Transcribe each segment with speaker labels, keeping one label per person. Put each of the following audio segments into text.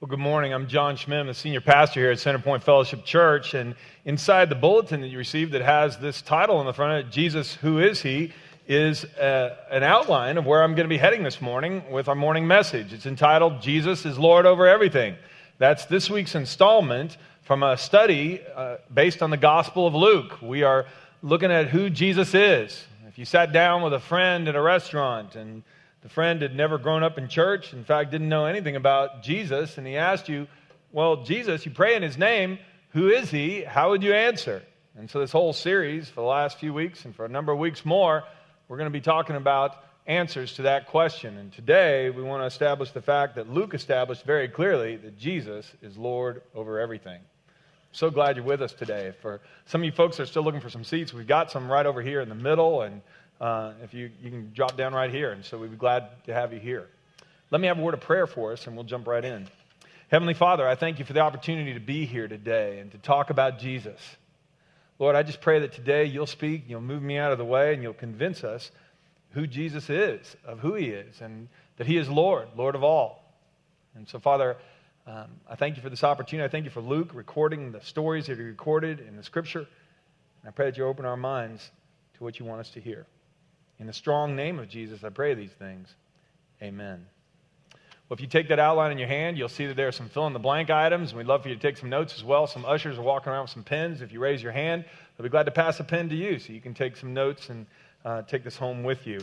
Speaker 1: Well, good morning. I'm John Schmidt, the senior pastor here at Centerpoint Fellowship Church. And inside the bulletin that you received that has this title on the front of it, Jesus, Who Is He? is a, an outline of where I'm going to be heading this morning with our morning message. It's entitled, Jesus is Lord Over Everything. That's this week's installment from a study uh, based on the Gospel of Luke. We are looking at who Jesus is. If you sat down with a friend at a restaurant and the friend had never grown up in church, in fact, didn't know anything about Jesus, and he asked you, Well, Jesus, you pray in his name, who is he? How would you answer? And so, this whole series for the last few weeks and for a number of weeks more, we're going to be talking about answers to that question. And today, we want to establish the fact that Luke established very clearly that Jesus is Lord over everything. So glad you're with us today. For some of you folks are still looking for some seats, we've got some right over here in the middle, and uh, if you, you can drop down right here. And so we'd be glad to have you here. Let me have a word of prayer for us, and we'll jump right in. Heavenly Father, I thank you for the opportunity to be here today and to talk about Jesus. Lord, I just pray that today you'll speak, you'll move me out of the way, and you'll convince us who Jesus is, of who he is, and that he is Lord, Lord of all. And so, Father, um, I thank you for this opportunity. I thank you for Luke recording the stories that he recorded in the scripture. And I pray that you open our minds to what you want us to hear. In the strong name of Jesus, I pray these things. Amen. Well, if you take that outline in your hand, you'll see that there are some fill in the blank items. And we'd love for you to take some notes as well. Some ushers are walking around with some pens. If you raise your hand, they'll be glad to pass a pen to you so you can take some notes and uh, take this home with you.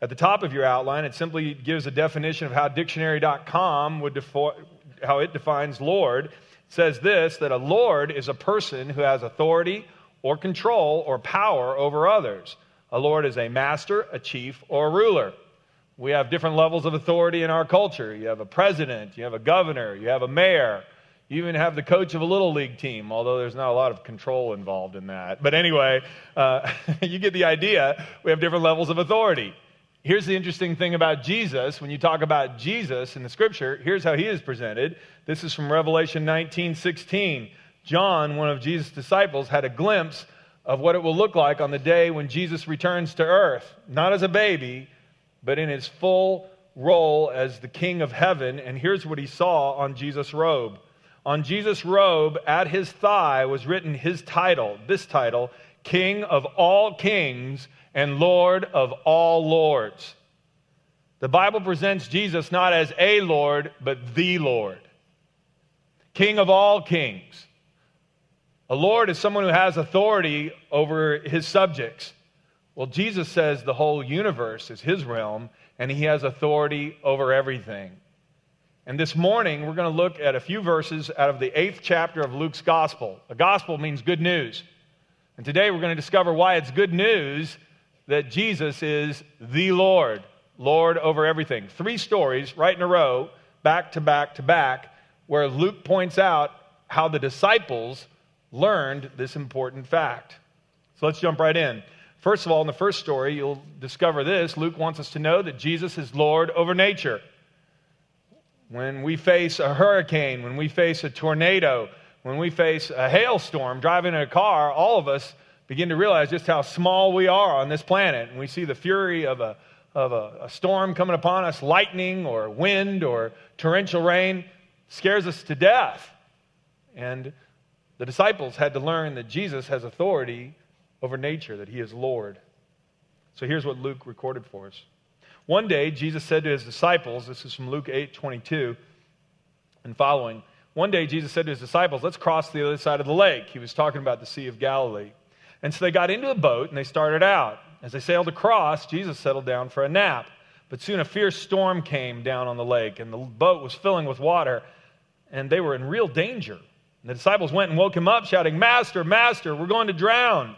Speaker 1: At the top of your outline, it simply gives a definition of how dictionary.com would defo- how it defines Lord. It says this that a Lord is a person who has authority or control or power over others. A lord is a master, a chief, or a ruler. We have different levels of authority in our culture. You have a president, you have a governor, you have a mayor, you even have the coach of a little league team, although there's not a lot of control involved in that. But anyway, uh, you get the idea. We have different levels of authority. Here's the interesting thing about Jesus. When you talk about Jesus in the scripture, here's how he is presented. This is from Revelation 19 16. John, one of Jesus' disciples, had a glimpse of what it will look like on the day when Jesus returns to earth, not as a baby, but in his full role as the King of heaven. And here's what he saw on Jesus' robe. On Jesus' robe, at his thigh, was written his title, this title, King of all kings and Lord of all lords. The Bible presents Jesus not as a Lord, but the Lord. King of all kings. A Lord is someone who has authority over his subjects. Well, Jesus says the whole universe is his realm, and he has authority over everything. And this morning, we're going to look at a few verses out of the eighth chapter of Luke's gospel. A gospel means good news. And today, we're going to discover why it's good news that Jesus is the Lord, Lord over everything. Three stories right in a row, back to back to back, where Luke points out how the disciples learned this important fact. So let's jump right in. First of all, in the first story, you'll discover this. Luke wants us to know that Jesus is Lord over nature. When we face a hurricane, when we face a tornado, when we face a hailstorm driving in a car, all of us begin to realize just how small we are on this planet. And we see the fury of a, of a, a storm coming upon us, lightning or wind or torrential rain, scares us to death. And the disciples had to learn that Jesus has authority over nature, that he is Lord. So here's what Luke recorded for us. One day, Jesus said to his disciples, this is from Luke 8 22 and following. One day, Jesus said to his disciples, Let's cross the other side of the lake. He was talking about the Sea of Galilee. And so they got into a boat and they started out. As they sailed across, Jesus settled down for a nap. But soon a fierce storm came down on the lake, and the boat was filling with water, and they were in real danger. And the disciples went and woke him up, shouting, Master, Master, we're going to drown.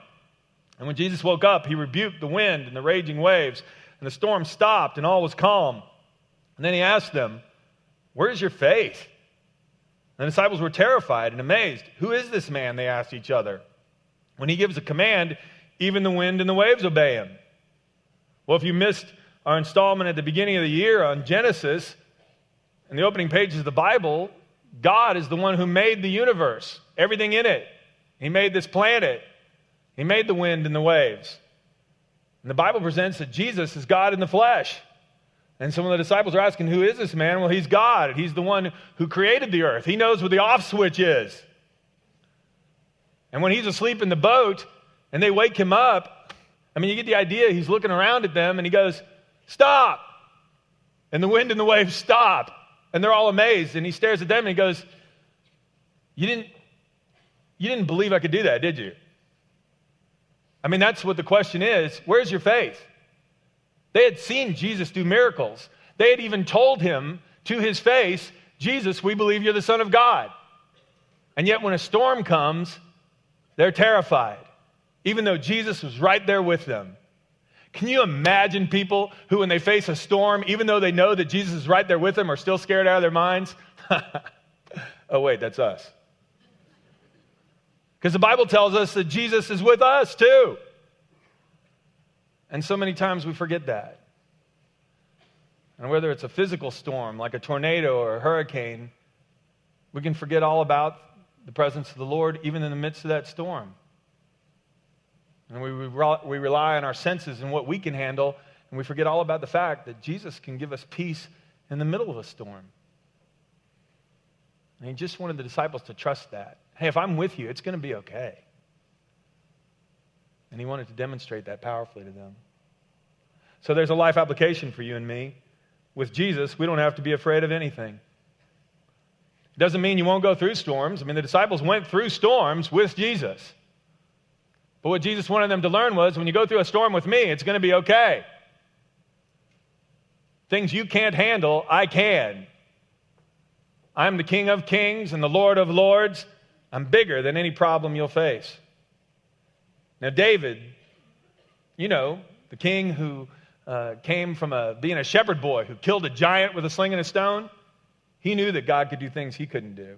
Speaker 1: And when Jesus woke up, he rebuked the wind and the raging waves, and the storm stopped, and all was calm. And then he asked them, Where's your faith? And the disciples were terrified and amazed. Who is this man? They asked each other. When he gives a command, even the wind and the waves obey him. Well, if you missed our installment at the beginning of the year on Genesis, in the opening pages of the Bible, God is the one who made the universe, everything in it. He made this planet, He made the wind and the waves. And the Bible presents that Jesus is God in the flesh. And some of the disciples are asking, Who is this man? Well, he's God. He's the one who created the earth. He knows where the off switch is. And when he's asleep in the boat and they wake him up, I mean, you get the idea. He's looking around at them and he goes, Stop. And the wind and the waves stop. And they're all amazed. And he stares at them and he goes, You didn't, you didn't believe I could do that, did you? I mean, that's what the question is. Where's your faith? They had seen Jesus do miracles. They had even told him to his face, Jesus, we believe you're the Son of God. And yet, when a storm comes, they're terrified, even though Jesus was right there with them. Can you imagine people who, when they face a storm, even though they know that Jesus is right there with them, are still scared out of their minds? oh, wait, that's us. Because the Bible tells us that Jesus is with us too. And so many times we forget that. And whether it's a physical storm like a tornado or a hurricane, we can forget all about the presence of the Lord even in the midst of that storm. And we, we rely on our senses and what we can handle, and we forget all about the fact that Jesus can give us peace in the middle of a storm. And he just wanted the disciples to trust that. Hey, if I'm with you, it's going to be okay. And he wanted to demonstrate that powerfully to them. So there's a life application for you and me. With Jesus, we don't have to be afraid of anything. It doesn't mean you won't go through storms. I mean, the disciples went through storms with Jesus. But what Jesus wanted them to learn was when you go through a storm with me, it's going to be okay. Things you can't handle, I can. I'm the King of kings and the Lord of lords. I'm bigger than any problem you'll face. Now, David, you know, the king who uh, came from a, being a shepherd boy who killed a giant with a sling and a stone, he knew that God could do things he couldn't do.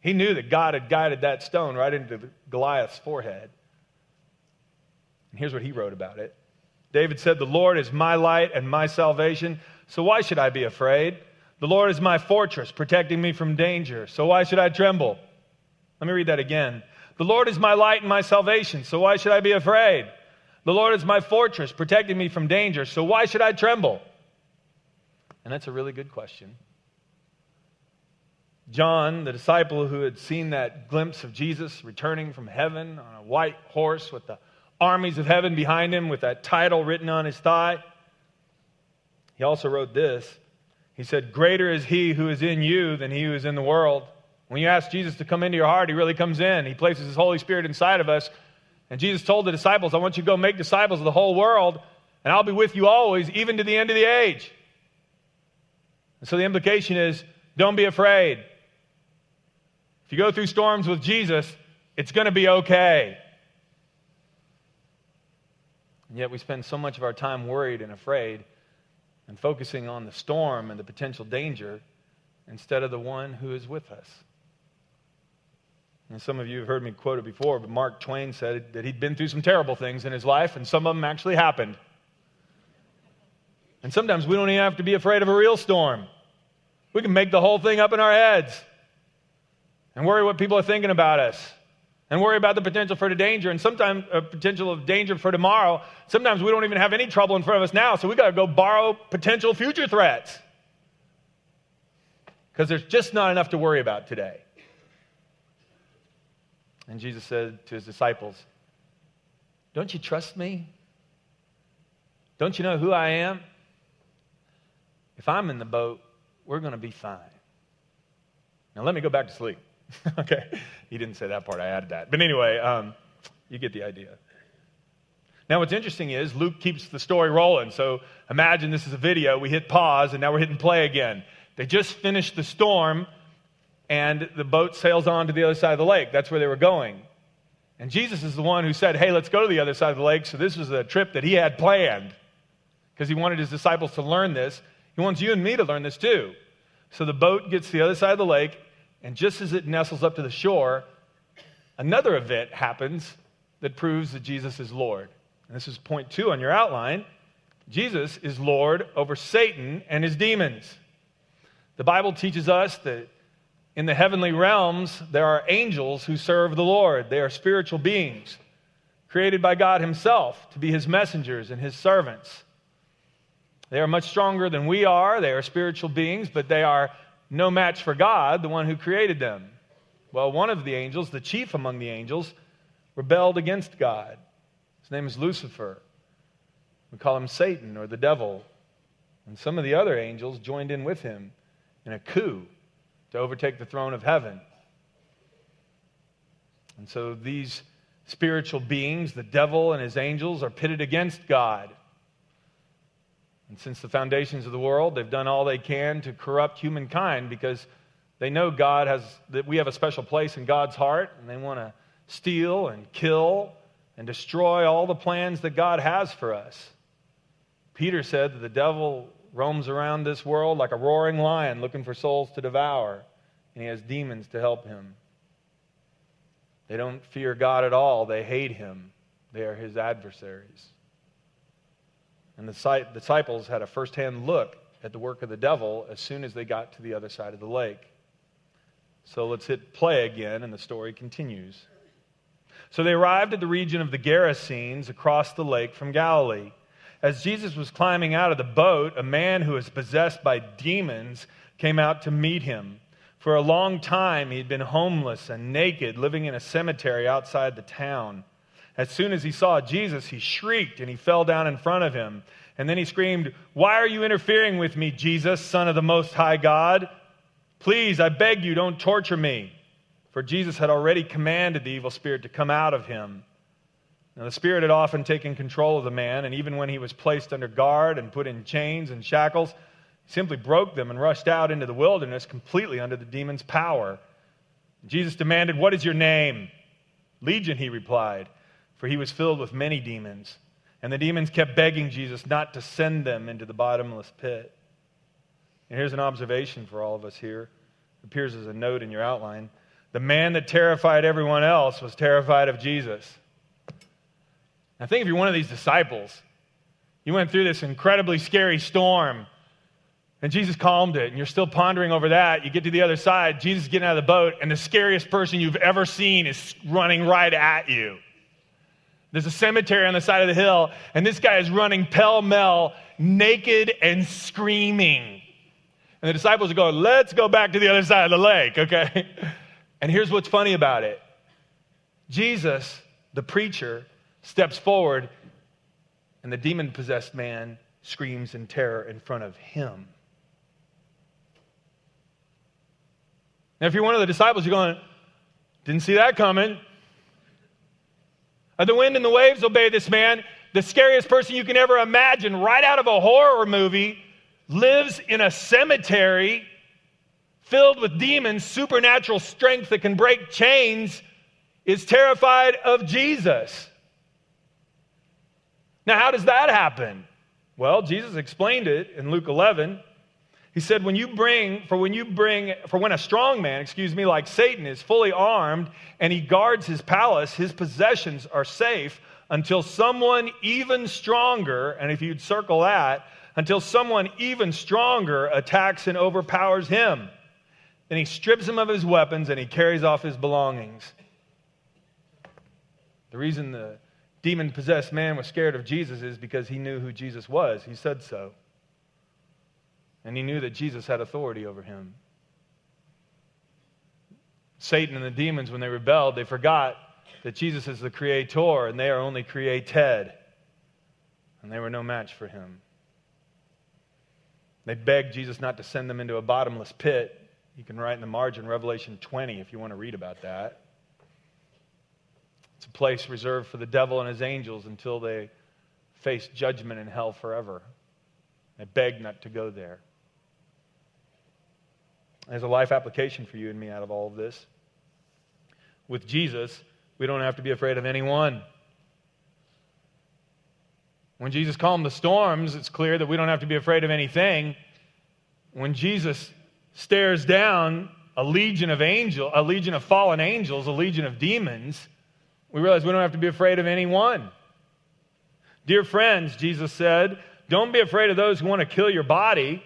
Speaker 1: He knew that God had guided that stone right into Goliath's forehead. And here's what he wrote about it David said, The Lord is my light and my salvation, so why should I be afraid? The Lord is my fortress, protecting me from danger, so why should I tremble? Let me read that again. The Lord is my light and my salvation, so why should I be afraid? The Lord is my fortress, protecting me from danger, so why should I tremble? And that's a really good question. John, the disciple who had seen that glimpse of Jesus returning from heaven on a white horse with the armies of heaven behind him, with that title written on his thigh, he also wrote this. He said, Greater is he who is in you than he who is in the world. When you ask Jesus to come into your heart, he really comes in. He places his Holy Spirit inside of us. And Jesus told the disciples, I want you to go make disciples of the whole world, and I'll be with you always, even to the end of the age. And so the implication is don't be afraid. If you go through storms with Jesus, it's going to be okay. And yet we spend so much of our time worried and afraid and focusing on the storm and the potential danger instead of the one who is with us. And some of you have heard me quote it before, but Mark Twain said that he'd been through some terrible things in his life, and some of them actually happened. And sometimes we don't even have to be afraid of a real storm. We can make the whole thing up in our heads and worry what people are thinking about us and worry about the potential for the danger and sometimes a uh, potential of danger for tomorrow. Sometimes we don't even have any trouble in front of us now, so we got to go borrow potential future threats because there's just not enough to worry about today. And Jesus said to his disciples, Don't you trust me? Don't you know who I am? If I'm in the boat, we're going to be fine. Now, let me go back to sleep. okay. He didn't say that part, I added that. But anyway, um, you get the idea. Now, what's interesting is Luke keeps the story rolling. So imagine this is a video. We hit pause, and now we're hitting play again. They just finished the storm, and the boat sails on to the other side of the lake. That's where they were going. And Jesus is the one who said, Hey, let's go to the other side of the lake. So this was a trip that he had planned because he wanted his disciples to learn this. He wants you and me to learn this too. So the boat gets to the other side of the lake, and just as it nestles up to the shore, another event happens that proves that Jesus is Lord. And this is point two on your outline. Jesus is Lord over Satan and his demons. The Bible teaches us that in the heavenly realms, there are angels who serve the Lord. They are spiritual beings created by God Himself to be His messengers and His servants. They are much stronger than we are. They are spiritual beings, but they are no match for God, the one who created them. Well, one of the angels, the chief among the angels, rebelled against God. His name is Lucifer. We call him Satan or the devil. And some of the other angels joined in with him in a coup to overtake the throne of heaven. And so these spiritual beings, the devil and his angels, are pitted against God. And since the foundations of the world, they've done all they can to corrupt humankind because they know God has, that we have a special place in God's heart, and they want to steal and kill and destroy all the plans that God has for us. Peter said that the devil roams around this world like a roaring lion looking for souls to devour, and he has demons to help him. They don't fear God at all, they hate him. They are his adversaries. And the disciples had a firsthand look at the work of the devil as soon as they got to the other side of the lake. So let's hit play again, and the story continues. So they arrived at the region of the Gerasenes across the lake from Galilee. As Jesus was climbing out of the boat, a man who was possessed by demons came out to meet him. For a long time, he had been homeless and naked, living in a cemetery outside the town. As soon as he saw Jesus, he shrieked and he fell down in front of him. And then he screamed, Why are you interfering with me, Jesus, Son of the Most High God? Please, I beg you, don't torture me. For Jesus had already commanded the evil spirit to come out of him. Now, the Spirit had often taken control of the man, and even when he was placed under guard and put in chains and shackles, he simply broke them and rushed out into the wilderness completely under the demon's power. Jesus demanded, What is your name? Legion, he replied, for he was filled with many demons. And the demons kept begging Jesus not to send them into the bottomless pit. And here's an observation for all of us here. It appears as a note in your outline. The man that terrified everyone else was terrified of Jesus. Now, think if you're one of these disciples. You went through this incredibly scary storm, and Jesus calmed it, and you're still pondering over that. You get to the other side, Jesus is getting out of the boat, and the scariest person you've ever seen is running right at you. There's a cemetery on the side of the hill, and this guy is running pell mell, naked and screaming. And the disciples are going, Let's go back to the other side of the lake, okay? And here's what's funny about it Jesus, the preacher, steps forward, and the demon possessed man screams in terror in front of him. Now, if you're one of the disciples, you're going, didn't see that coming. The wind and the waves obey this man. The scariest person you can ever imagine, right out of a horror movie, lives in a cemetery filled with demons, supernatural strength that can break chains, is terrified of Jesus. Now, how does that happen? Well, Jesus explained it in Luke 11. He said, when you bring, for when you bring, for when a strong man, excuse me, like Satan is fully armed and he guards his palace, his possessions are safe until someone even stronger, and if you'd circle that, until someone even stronger attacks and overpowers him. Then he strips him of his weapons and he carries off his belongings. The reason the demon possessed man was scared of Jesus is because he knew who Jesus was. He said so. And he knew that Jesus had authority over him. Satan and the demons, when they rebelled, they forgot that Jesus is the creator and they are only created. And they were no match for him. They begged Jesus not to send them into a bottomless pit. You can write in the margin Revelation 20 if you want to read about that. It's a place reserved for the devil and his angels until they face judgment in hell forever. They begged not to go there. There's a life application for you and me out of all of this. With Jesus, we don't have to be afraid of anyone. When Jesus calmed the storms, it's clear that we don't have to be afraid of anything. When Jesus stares down a legion of angels, a legion of fallen angels, a legion of demons, we realize we don't have to be afraid of anyone. Dear friends, Jesus said, don't be afraid of those who want to kill your body.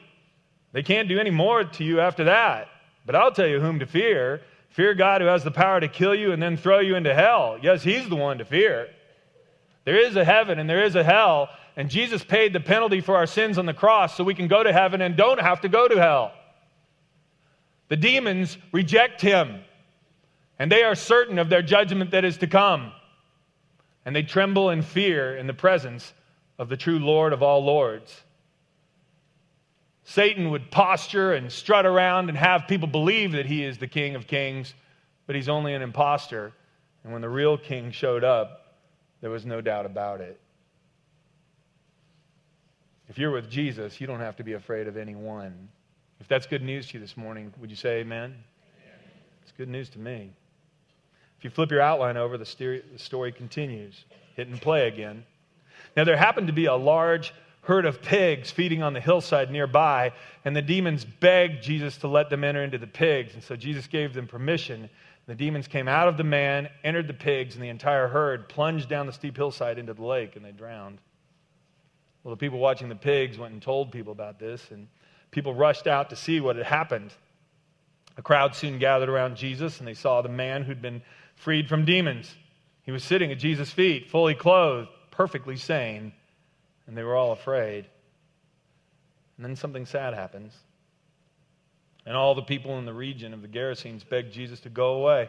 Speaker 1: They can't do any more to you after that. But I'll tell you whom to fear. Fear God who has the power to kill you and then throw you into hell. Yes, He's the one to fear. There is a heaven and there is a hell, And Jesus paid the penalty for our sins on the cross so we can go to heaven and don't have to go to hell. The demons reject him, and they are certain of their judgment that is to come. And they tremble in fear in the presence of the true Lord of all lords. Satan would posture and strut around and have people believe that he is the King of Kings, but he's only an impostor. And when the real king showed up, there was no doubt about it. If you're with Jesus, you don't have to be afraid of anyone. If that's good news to you this morning, would you say amen? amen. It's good news to me. If you flip your outline over, the story continues. Hit and play again. Now, there happened to be a large herd of pigs feeding on the hillside nearby, and the demons begged Jesus to let them enter into the pigs. And so Jesus gave them permission. The demons came out of the man, entered the pigs, and the entire herd plunged down the steep hillside into the lake, and they drowned. Well, the people watching the pigs went and told people about this, and people rushed out to see what had happened. A crowd soon gathered around Jesus, and they saw the man who'd been freed from demons. He was sitting at Jesus' feet, fully clothed, perfectly sane and they were all afraid. And then something sad happens. And all the people in the region of the Gerasenes begged Jesus to go away.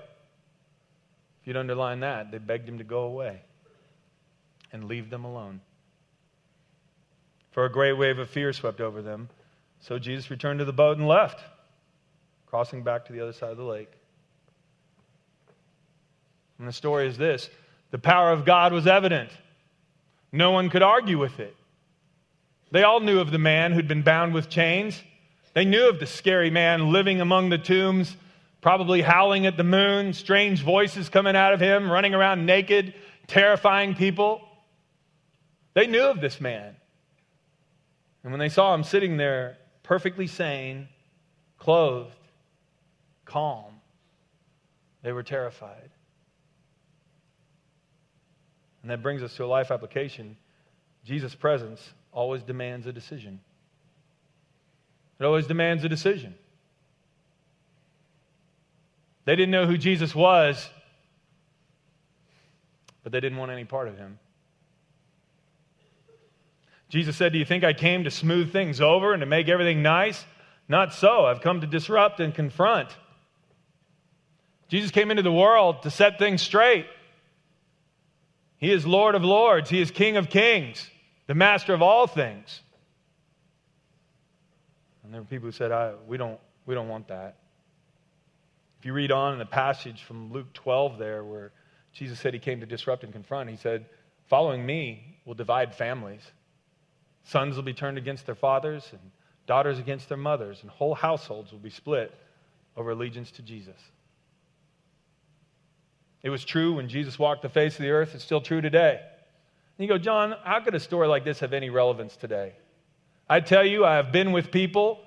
Speaker 1: If you'd underline that, they begged him to go away and leave them alone. For a great wave of fear swept over them. So Jesus returned to the boat and left, crossing back to the other side of the lake. And the story is this the power of God was evident. No one could argue with it. They all knew of the man who'd been bound with chains. They knew of the scary man living among the tombs, probably howling at the moon, strange voices coming out of him, running around naked, terrifying people. They knew of this man. And when they saw him sitting there, perfectly sane, clothed, calm, they were terrified. And that brings us to a life application. Jesus' presence always demands a decision. It always demands a decision. They didn't know who Jesus was, but they didn't want any part of him. Jesus said, Do you think I came to smooth things over and to make everything nice? Not so. I've come to disrupt and confront. Jesus came into the world to set things straight. He is Lord of lords, He is King of kings, the master of all things. And there were people who said, we, don't, we don't want that. If you read on in the passage from Luke 12 there, where Jesus said he came to disrupt and confront, he said, Following me will divide families. Sons will be turned against their fathers, and daughters against their mothers, and whole households will be split over allegiance to Jesus. It was true when Jesus walked the face of the earth. It's still true today. And you go, John, how could a story like this have any relevance today? I tell you, I have been with people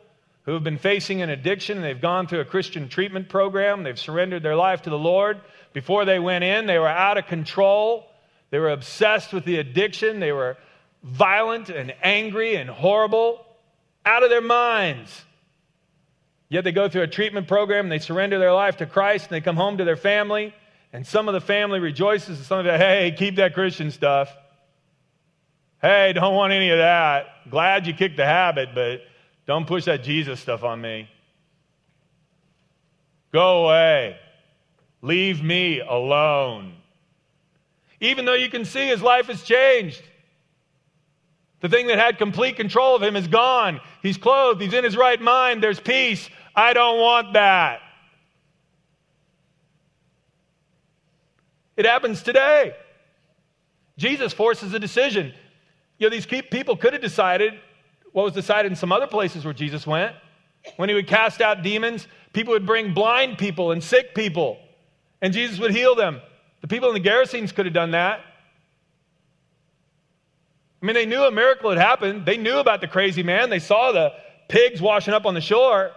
Speaker 1: who have been facing an addiction. They've gone through a Christian treatment program. They've surrendered their life to the Lord. Before they went in, they were out of control. They were obsessed with the addiction. They were violent and angry and horrible, out of their minds. Yet they go through a treatment program they surrender their life to Christ and they come home to their family and some of the family rejoices, and some of them, hey, keep that Christian stuff. Hey, don't want any of that. Glad you kicked the habit, but don't push that Jesus stuff on me. Go away. Leave me alone. Even though you can see his life has changed. The thing that had complete control of him is gone. He's clothed. He's in his right mind. There's peace. I don't want that. It happens today. Jesus forces a decision. You know, these people could have decided what was decided in some other places where Jesus went. When he would cast out demons, people would bring blind people and sick people, and Jesus would heal them. The people in the Gerasenes could have done that. I mean, they knew a miracle had happened. They knew about the crazy man. They saw the pigs washing up on the shore.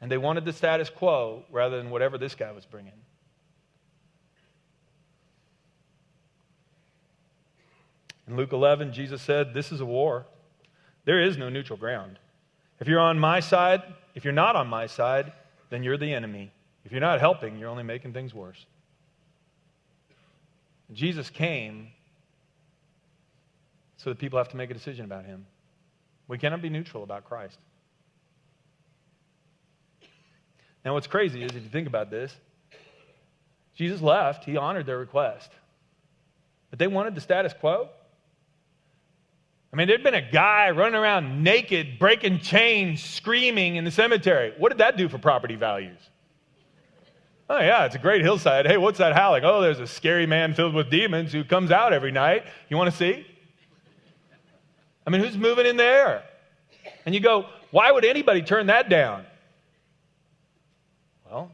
Speaker 1: And they wanted the status quo rather than whatever this guy was bringing. In Luke 11, Jesus said, This is a war. There is no neutral ground. If you're on my side, if you're not on my side, then you're the enemy. If you're not helping, you're only making things worse. Jesus came so that people have to make a decision about him. We cannot be neutral about Christ. Now, what's crazy is if you think about this, Jesus left, he honored their request. But they wanted the status quo. I mean, there'd been a guy running around naked, breaking chains, screaming in the cemetery. What did that do for property values? Oh, yeah, it's a great hillside. Hey, what's that howling? Oh, there's a scary man filled with demons who comes out every night. You want to see? I mean, who's moving in there? And you go, why would anybody turn that down? Well,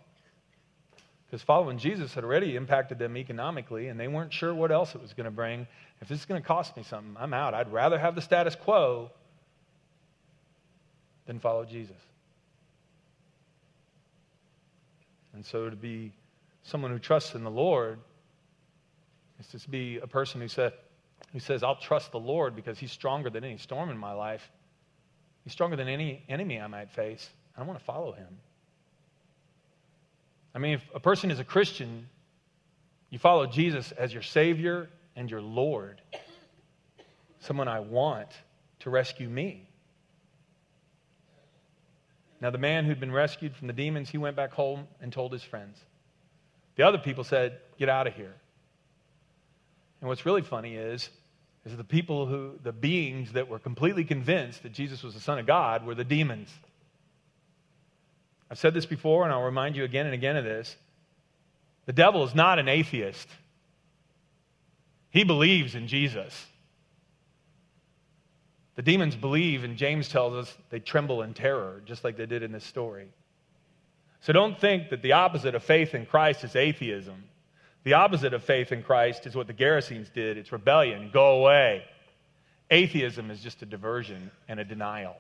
Speaker 1: because following Jesus had already impacted them economically, and they weren't sure what else it was going to bring. If this is going to cost me something, I'm out. I'd rather have the status quo than follow Jesus. And so to be someone who trusts in the Lord is to be a person who, said, who says, I'll trust the Lord because he's stronger than any storm in my life. He's stronger than any enemy I might face. I want to follow him. I mean, if a person is a Christian, you follow Jesus as your Savior and your Lord, someone I want to rescue me. Now, the man who'd been rescued from the demons, he went back home and told his friends. The other people said, Get out of here. And what's really funny is, is the people who, the beings that were completely convinced that Jesus was the Son of God were the demons. I've said this before, and I'll remind you again and again of this. The devil is not an atheist, he believes in Jesus. The demons believe, and James tells us they tremble in terror, just like they did in this story. So don't think that the opposite of faith in Christ is atheism. The opposite of faith in Christ is what the Gerasenes did it's rebellion, go away. Atheism is just a diversion and a denial.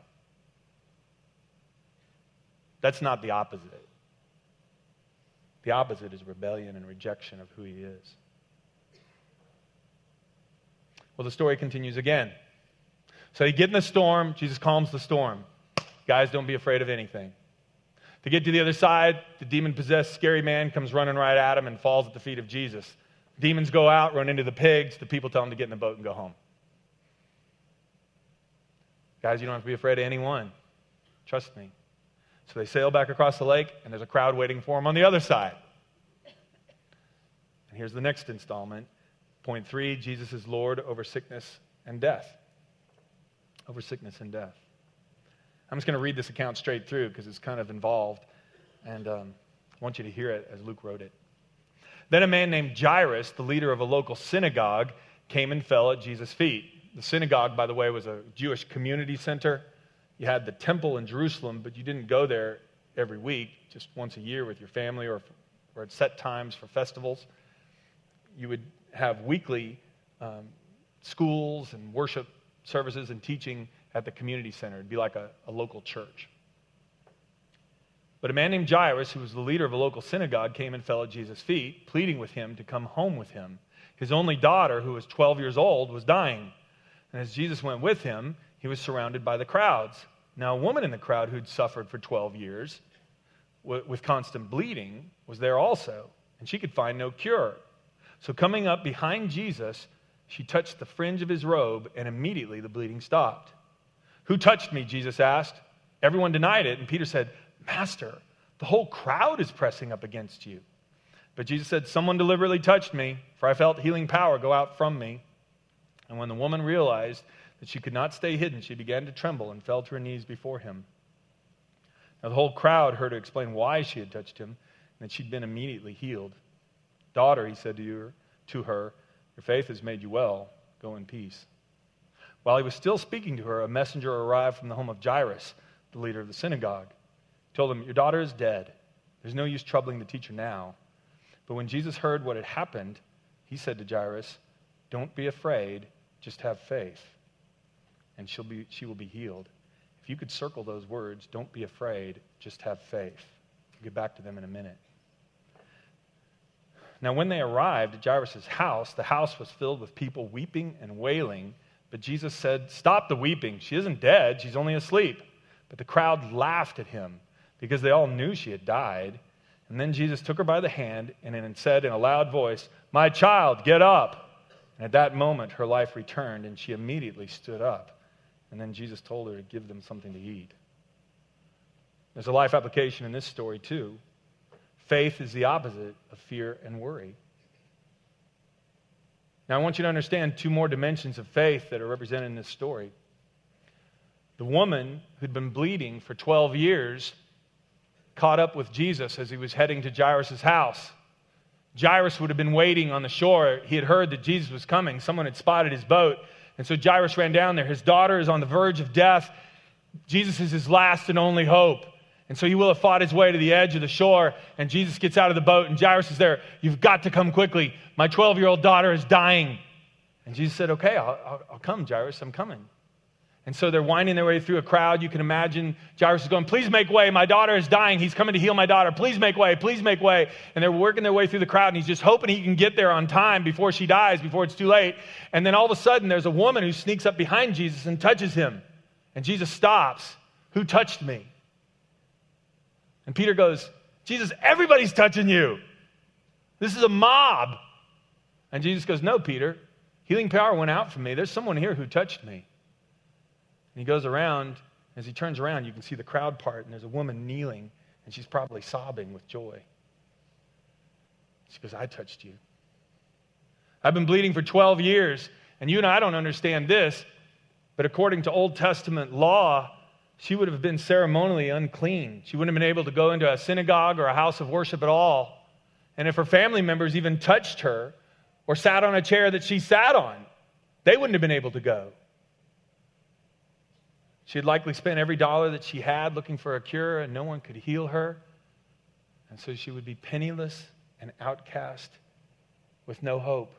Speaker 1: That's not the opposite. The opposite is rebellion and rejection of who he is. Well, the story continues again. So you get in the storm, Jesus calms the storm. Guys, don't be afraid of anything. To get to the other side, the demon possessed scary man comes running right at him and falls at the feet of Jesus. Demons go out, run into the pigs. The people tell him to get in the boat and go home. Guys, you don't have to be afraid of anyone. Trust me. So they sail back across the lake, and there's a crowd waiting for them on the other side. And here's the next installment. Point three Jesus is Lord over sickness and death. Over sickness and death. I'm just going to read this account straight through because it's kind of involved, and um, I want you to hear it as Luke wrote it. Then a man named Jairus, the leader of a local synagogue, came and fell at Jesus' feet. The synagogue, by the way, was a Jewish community center you had the temple in Jerusalem, but you didn't go there every week, just once a year with your family or, or at set times for festivals. You would have weekly um, schools and worship services and teaching at the community center. It'd be like a, a local church. But a man named Jairus, who was the leader of a local synagogue, came and fell at Jesus' feet, pleading with him to come home with him. His only daughter, who was 12 years old, was dying. And as Jesus went with him, he was surrounded by the crowds. Now, a woman in the crowd who'd suffered for 12 years with constant bleeding was there also, and she could find no cure. So, coming up behind Jesus, she touched the fringe of his robe, and immediately the bleeding stopped. Who touched me? Jesus asked. Everyone denied it, and Peter said, Master, the whole crowd is pressing up against you. But Jesus said, Someone deliberately touched me, for I felt healing power go out from me. And when the woman realized that she could not stay hidden, she began to tremble and fell to her knees before him. Now the whole crowd heard her explain why she had touched him and that she'd been immediately healed. Daughter, he said to her, to her, Your faith has made you well. Go in peace. While he was still speaking to her, a messenger arrived from the home of Jairus, the leader of the synagogue. He told him, Your daughter is dead. There's no use troubling the teacher now. But when Jesus heard what had happened, he said to Jairus, Don't be afraid, just have faith and she'll be, she will be healed. If you could circle those words, don't be afraid, just have faith. We'll get back to them in a minute. Now, when they arrived at Jairus' house, the house was filled with people weeping and wailing. But Jesus said, Stop the weeping. She isn't dead, she's only asleep. But the crowd laughed at him because they all knew she had died. And then Jesus took her by the hand and said in a loud voice, My child, get up. And at that moment, her life returned, and she immediately stood up. And then Jesus told her to give them something to eat. There's a life application in this story, too. Faith is the opposite of fear and worry. Now, I want you to understand two more dimensions of faith that are represented in this story. The woman who'd been bleeding for 12 years caught up with Jesus as he was heading to Jairus' house. Jairus would have been waiting on the shore. He had heard that Jesus was coming. Someone had spotted his boat. And so Jairus ran down there. His daughter is on the verge of death. Jesus is his last and only hope. And so he will have fought his way to the edge of the shore, and Jesus gets out of the boat, and Jairus is there. You've got to come quickly. My 12 year old daughter is dying. And Jesus said, Okay, I'll, I'll, I'll come, Jairus, I'm coming. And so they're winding their way through a crowd. You can imagine Jairus is going, Please make way. My daughter is dying. He's coming to heal my daughter. Please make way. Please make way. And they're working their way through the crowd, and he's just hoping he can get there on time before she dies, before it's too late. And then all of a sudden, there's a woman who sneaks up behind Jesus and touches him. And Jesus stops. Who touched me? And Peter goes, Jesus, everybody's touching you. This is a mob. And Jesus goes, No, Peter. Healing power went out from me. There's someone here who touched me. And he goes around. As he turns around, you can see the crowd part, and there's a woman kneeling, and she's probably sobbing with joy. She goes, I touched you. I've been bleeding for 12 years, and you and I don't understand this, but according to Old Testament law, she would have been ceremonially unclean. She wouldn't have been able to go into a synagogue or a house of worship at all. And if her family members even touched her or sat on a chair that she sat on, they wouldn't have been able to go. She had likely spent every dollar that she had looking for a cure, and no one could heal her. And so she would be penniless and outcast with no hope.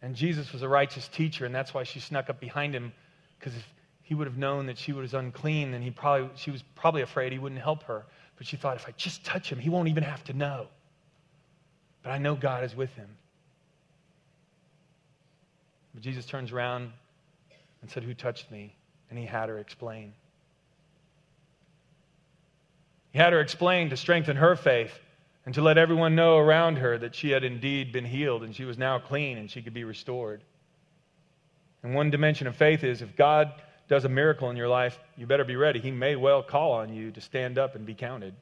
Speaker 1: And Jesus was a righteous teacher, and that's why she snuck up behind him, because if he would have known that she was unclean, and he probably, she was probably afraid he wouldn't help her. But she thought, if I just touch him, he won't even have to know. But I know God is with him. But Jesus turns around and said, Who touched me? And he had her explain. He had her explain to strengthen her faith and to let everyone know around her that she had indeed been healed and she was now clean and she could be restored. And one dimension of faith is if God does a miracle in your life, you better be ready. He may well call on you to stand up and be counted.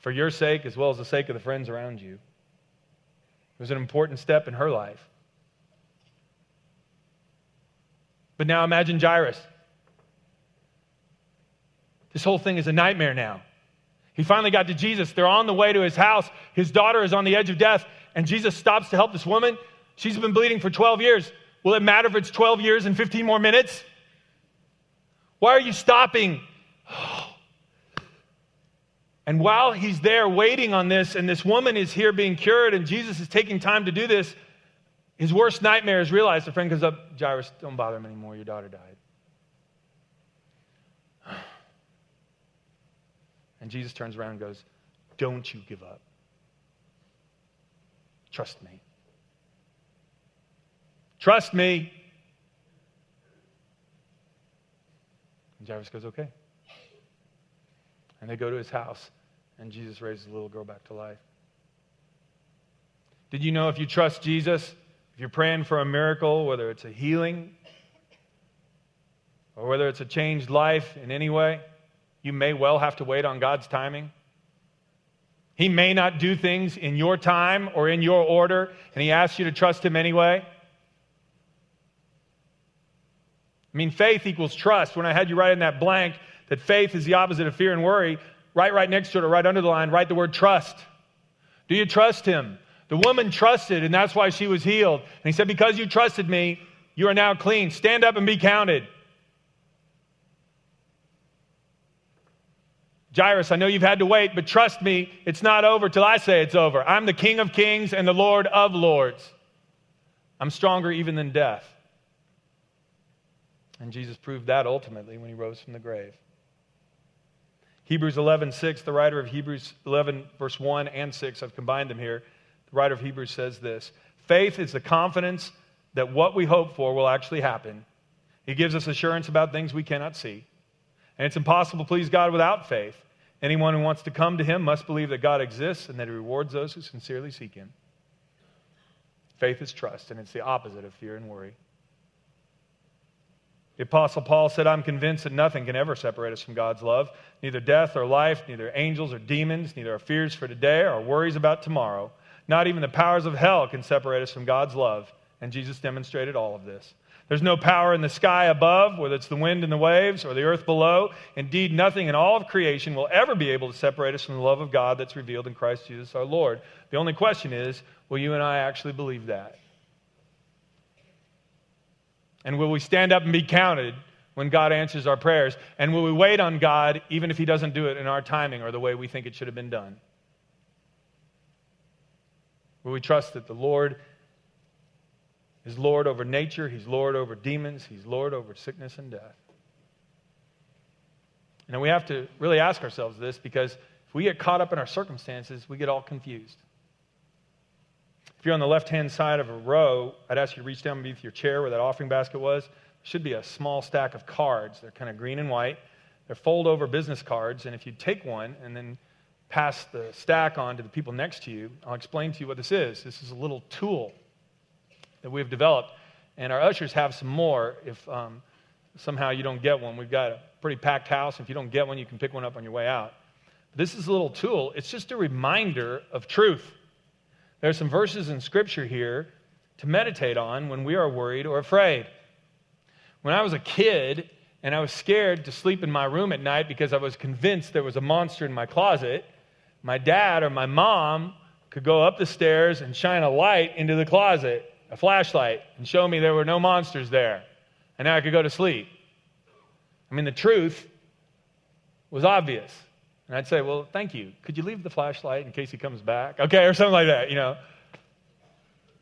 Speaker 1: For your sake, as well as the sake of the friends around you. It was an important step in her life. But now imagine Jairus. This whole thing is a nightmare now. He finally got to Jesus. They're on the way to his house. His daughter is on the edge of death, and Jesus stops to help this woman. She's been bleeding for 12 years. Will it matter if it's 12 years and 15 more minutes? Why are you stopping? And while he's there waiting on this, and this woman is here being cured, and Jesus is taking time to do this, his worst nightmare is realized. A friend comes up, Jairus, don't bother him anymore. Your daughter died. And Jesus turns around and goes, Don't you give up. Trust me. Trust me. And Jairus goes, Okay. And they go to his house, and Jesus raises the little girl back to life. Did you know if you trust Jesus, if you're praying for a miracle, whether it's a healing or whether it's a changed life in any way, you may well have to wait on God's timing? He may not do things in your time or in your order, and He asks you to trust Him anyway. I mean, faith equals trust. When I had you write in that blank that faith is the opposite of fear and worry, right right next to it or right under the line, write the word trust. Do you trust him? The woman trusted, and that's why she was healed. And he said, Because you trusted me, you are now clean. Stand up and be counted. Jairus, I know you've had to wait, but trust me, it's not over till I say it's over. I'm the King of kings and the Lord of lords. I'm stronger even than death. And Jesus proved that ultimately when he rose from the grave. Hebrews 11, 6, the writer of Hebrews 11, verse 1 and 6, I've combined them here. The writer of Hebrews says this Faith is the confidence that what we hope for will actually happen. It gives us assurance about things we cannot see. And it's impossible to please God without faith. Anyone who wants to come to him must believe that God exists and that he rewards those who sincerely seek him. Faith is trust, and it's the opposite of fear and worry. The Apostle Paul said, I'm convinced that nothing can ever separate us from God's love. Neither death or life, neither angels or demons, neither our fears for today or worries about tomorrow. Not even the powers of hell can separate us from God's love. And Jesus demonstrated all of this. There's no power in the sky above, whether it's the wind and the waves or the earth below. Indeed, nothing in all of creation will ever be able to separate us from the love of God that's revealed in Christ Jesus our Lord. The only question is will you and I actually believe that? And will we stand up and be counted when God answers our prayers? And will we wait on God even if He doesn't do it in our timing or the way we think it should have been done? Will we trust that the Lord is Lord over nature, He's Lord over demons, He's Lord over sickness and death? And we have to really ask ourselves this because if we get caught up in our circumstances, we get all confused. If you're on the left hand side of a row, I'd ask you to reach down beneath your chair where that offering basket was. There should be a small stack of cards. They're kind of green and white. They're fold over business cards. And if you take one and then pass the stack on to the people next to you, I'll explain to you what this is. This is a little tool that we've developed. And our ushers have some more if um, somehow you don't get one. We've got a pretty packed house. If you don't get one, you can pick one up on your way out. This is a little tool. It's just a reminder of truth. There are some verses in Scripture here to meditate on when we are worried or afraid. When I was a kid and I was scared to sleep in my room at night because I was convinced there was a monster in my closet, my dad or my mom could go up the stairs and shine a light into the closet, a flashlight, and show me there were no monsters there. And now I could go to sleep. I mean, the truth was obvious. And I'd say, Well, thank you. Could you leave the flashlight in case he comes back? Okay, or something like that, you know.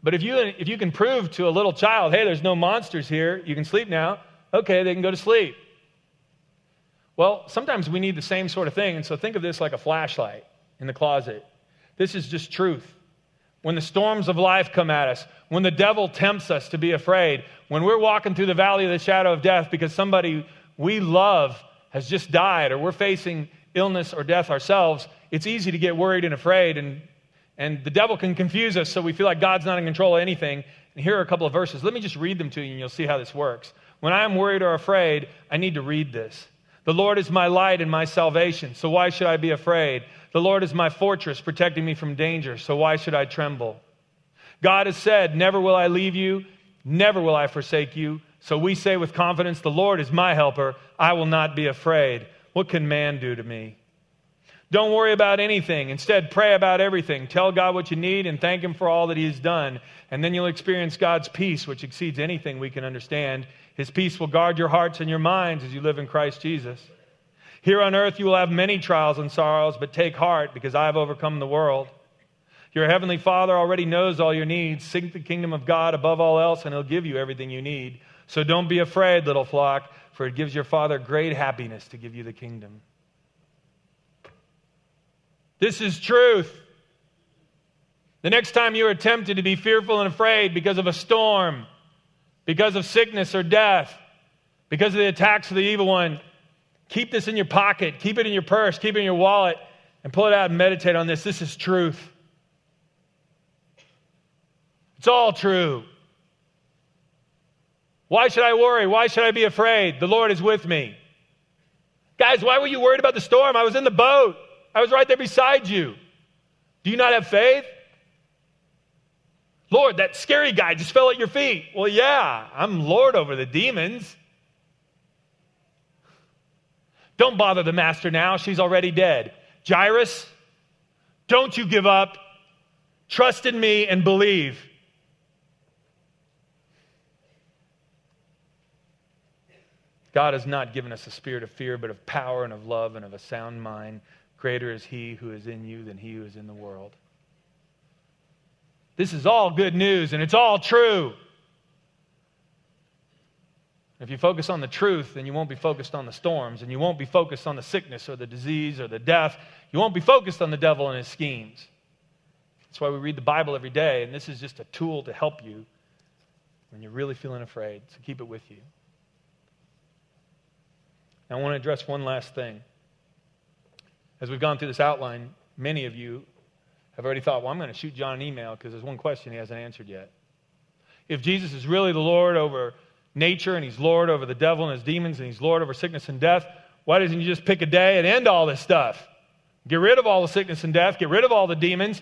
Speaker 1: But if you, if you can prove to a little child, hey, there's no monsters here, you can sleep now, okay, they can go to sleep. Well, sometimes we need the same sort of thing. And so think of this like a flashlight in the closet. This is just truth. When the storms of life come at us, when the devil tempts us to be afraid, when we're walking through the valley of the shadow of death because somebody we love has just died or we're facing illness or death ourselves, it's easy to get worried and afraid. And, and the devil can confuse us so we feel like God's not in control of anything. And here are a couple of verses. Let me just read them to you and you'll see how this works. When I am worried or afraid, I need to read this. The Lord is my light and my salvation, so why should I be afraid? The Lord is my fortress, protecting me from danger, so why should I tremble? God has said, Never will I leave you, never will I forsake you. So we say with confidence, The Lord is my helper, I will not be afraid. What can man do to me? Don't worry about anything. Instead, pray about everything. Tell God what you need and thank Him for all that He has done. And then you'll experience God's peace, which exceeds anything we can understand. His peace will guard your hearts and your minds as you live in Christ Jesus. Here on earth, you will have many trials and sorrows, but take heart because I have overcome the world. Your heavenly Father already knows all your needs. Seek the kingdom of God above all else, and He'll give you everything you need. So don't be afraid, little flock for it gives your Father great happiness to give you the kingdom. This is truth. The next time you are tempted to be fearful and afraid because of a storm, because of sickness or death, because of the attacks of the evil one, keep this in your pocket, keep it in your purse, keep it in your wallet, and pull it out and meditate on this. This is truth. It's all true. Why should I worry? Why should I be afraid? The Lord is with me. Guys, why were you worried about the storm? I was in the boat, I was right there beside you. Do you not have faith? Lord, that scary guy just fell at your feet. Well, yeah, I'm Lord over the demons. Don't bother the master now. She's already dead. Jairus, don't you give up. Trust in me and believe. God has not given us a spirit of fear, but of power and of love and of a sound mind. Greater is He who is in you than He who is in the world. This is all good news, and it's all true. If you focus on the truth, then you won't be focused on the storms, and you won't be focused on the sickness or the disease or the death. You won't be focused on the devil and his schemes. That's why we read the Bible every day, and this is just a tool to help you when you're really feeling afraid. So keep it with you. I want to address one last thing. As we've gone through this outline, many of you have already thought, well, I'm going to shoot John an email because there's one question he hasn't answered yet. If Jesus is really the Lord over nature and he's Lord over the devil and his demons and he's Lord over sickness and death, why doesn't he just pick a day and end all this stuff? Get rid of all the sickness and death, get rid of all the demons,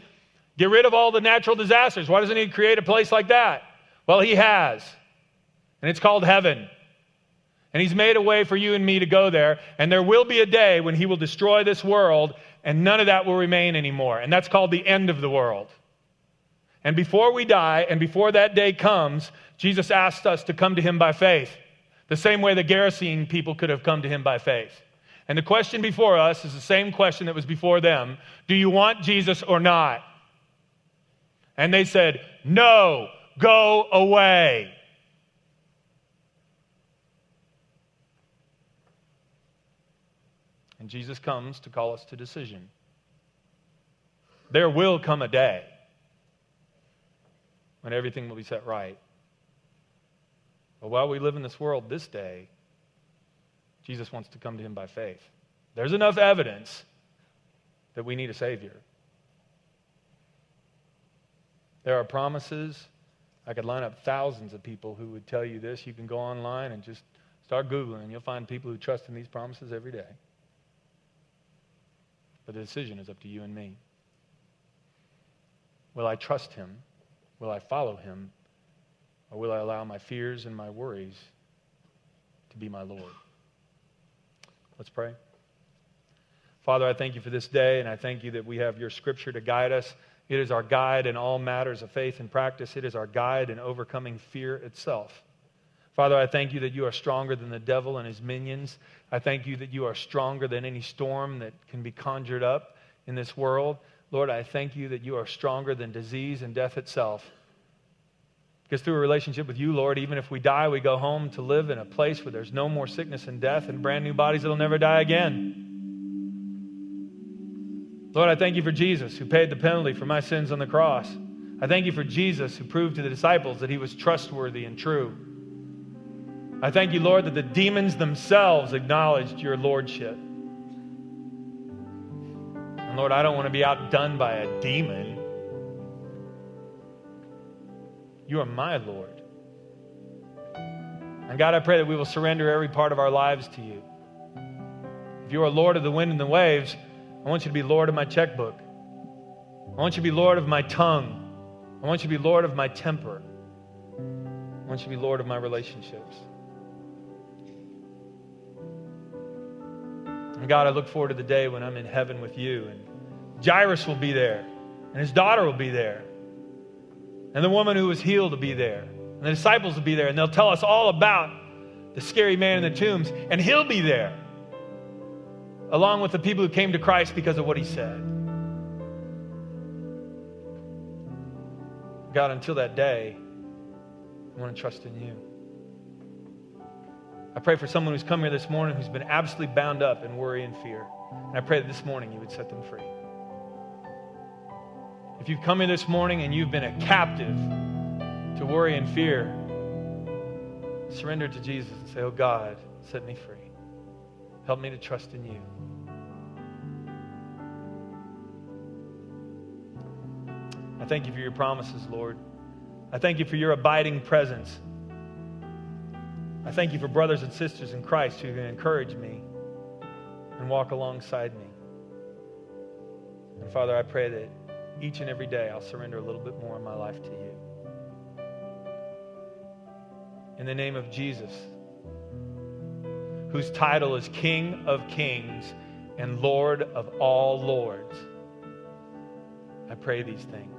Speaker 1: get rid of all the natural disasters. Why doesn't he create a place like that? Well, he has. And it's called heaven. And he's made a way for you and me to go there. And there will be a day when he will destroy this world and none of that will remain anymore. And that's called the end of the world. And before we die and before that day comes, Jesus asked us to come to him by faith, the same way the Gerasene people could have come to him by faith. And the question before us is the same question that was before them Do you want Jesus or not? And they said, No, go away. And Jesus comes to call us to decision. There will come a day when everything will be set right. But while we live in this world this day, Jesus wants to come to him by faith. There's enough evidence that we need a Savior. There are promises. I could line up thousands of people who would tell you this. You can go online and just start Googling, and you'll find people who trust in these promises every day. But the decision is up to you and me. Will I trust him? Will I follow him? Or will I allow my fears and my worries to be my Lord? Let's pray. Father, I thank you for this day, and I thank you that we have your scripture to guide us. It is our guide in all matters of faith and practice, it is our guide in overcoming fear itself. Father, I thank you that you are stronger than the devil and his minions. I thank you that you are stronger than any storm that can be conjured up in this world. Lord, I thank you that you are stronger than disease and death itself. Because through a relationship with you, Lord, even if we die, we go home to live in a place where there's no more sickness and death and brand new bodies that'll never die again. Lord, I thank you for Jesus who paid the penalty for my sins on the cross. I thank you for Jesus who proved to the disciples that he was trustworthy and true. I thank you, Lord, that the demons themselves acknowledged your lordship. Lord, I don't want to be outdone by a demon. You are my Lord. And God, I pray that we will surrender every part of our lives to you. If you are Lord of the wind and the waves, I want you to be Lord of my checkbook. I want you to be Lord of my tongue. I want you to be Lord of my temper. I want you to be Lord of my relationships. And God, I look forward to the day when I'm in heaven with you. And Jairus will be there, and his daughter will be there, and the woman who was healed will be there, and the disciples will be there, and they'll tell us all about the scary man in the tombs, and he'll be there, along with the people who came to Christ because of what he said. God, until that day, I want to trust in you. I pray for someone who's come here this morning who's been absolutely bound up in worry and fear. And I pray that this morning you would set them free. If you've come here this morning and you've been a captive to worry and fear, surrender to Jesus and say, Oh God, set me free. Help me to trust in you. I thank you for your promises, Lord. I thank you for your abiding presence. I thank you for brothers and sisters in Christ who can encourage me and walk alongside me. And Father, I pray that each and every day I'll surrender a little bit more of my life to you. In the name of Jesus, whose title is King of Kings and Lord of all Lords, I pray these things.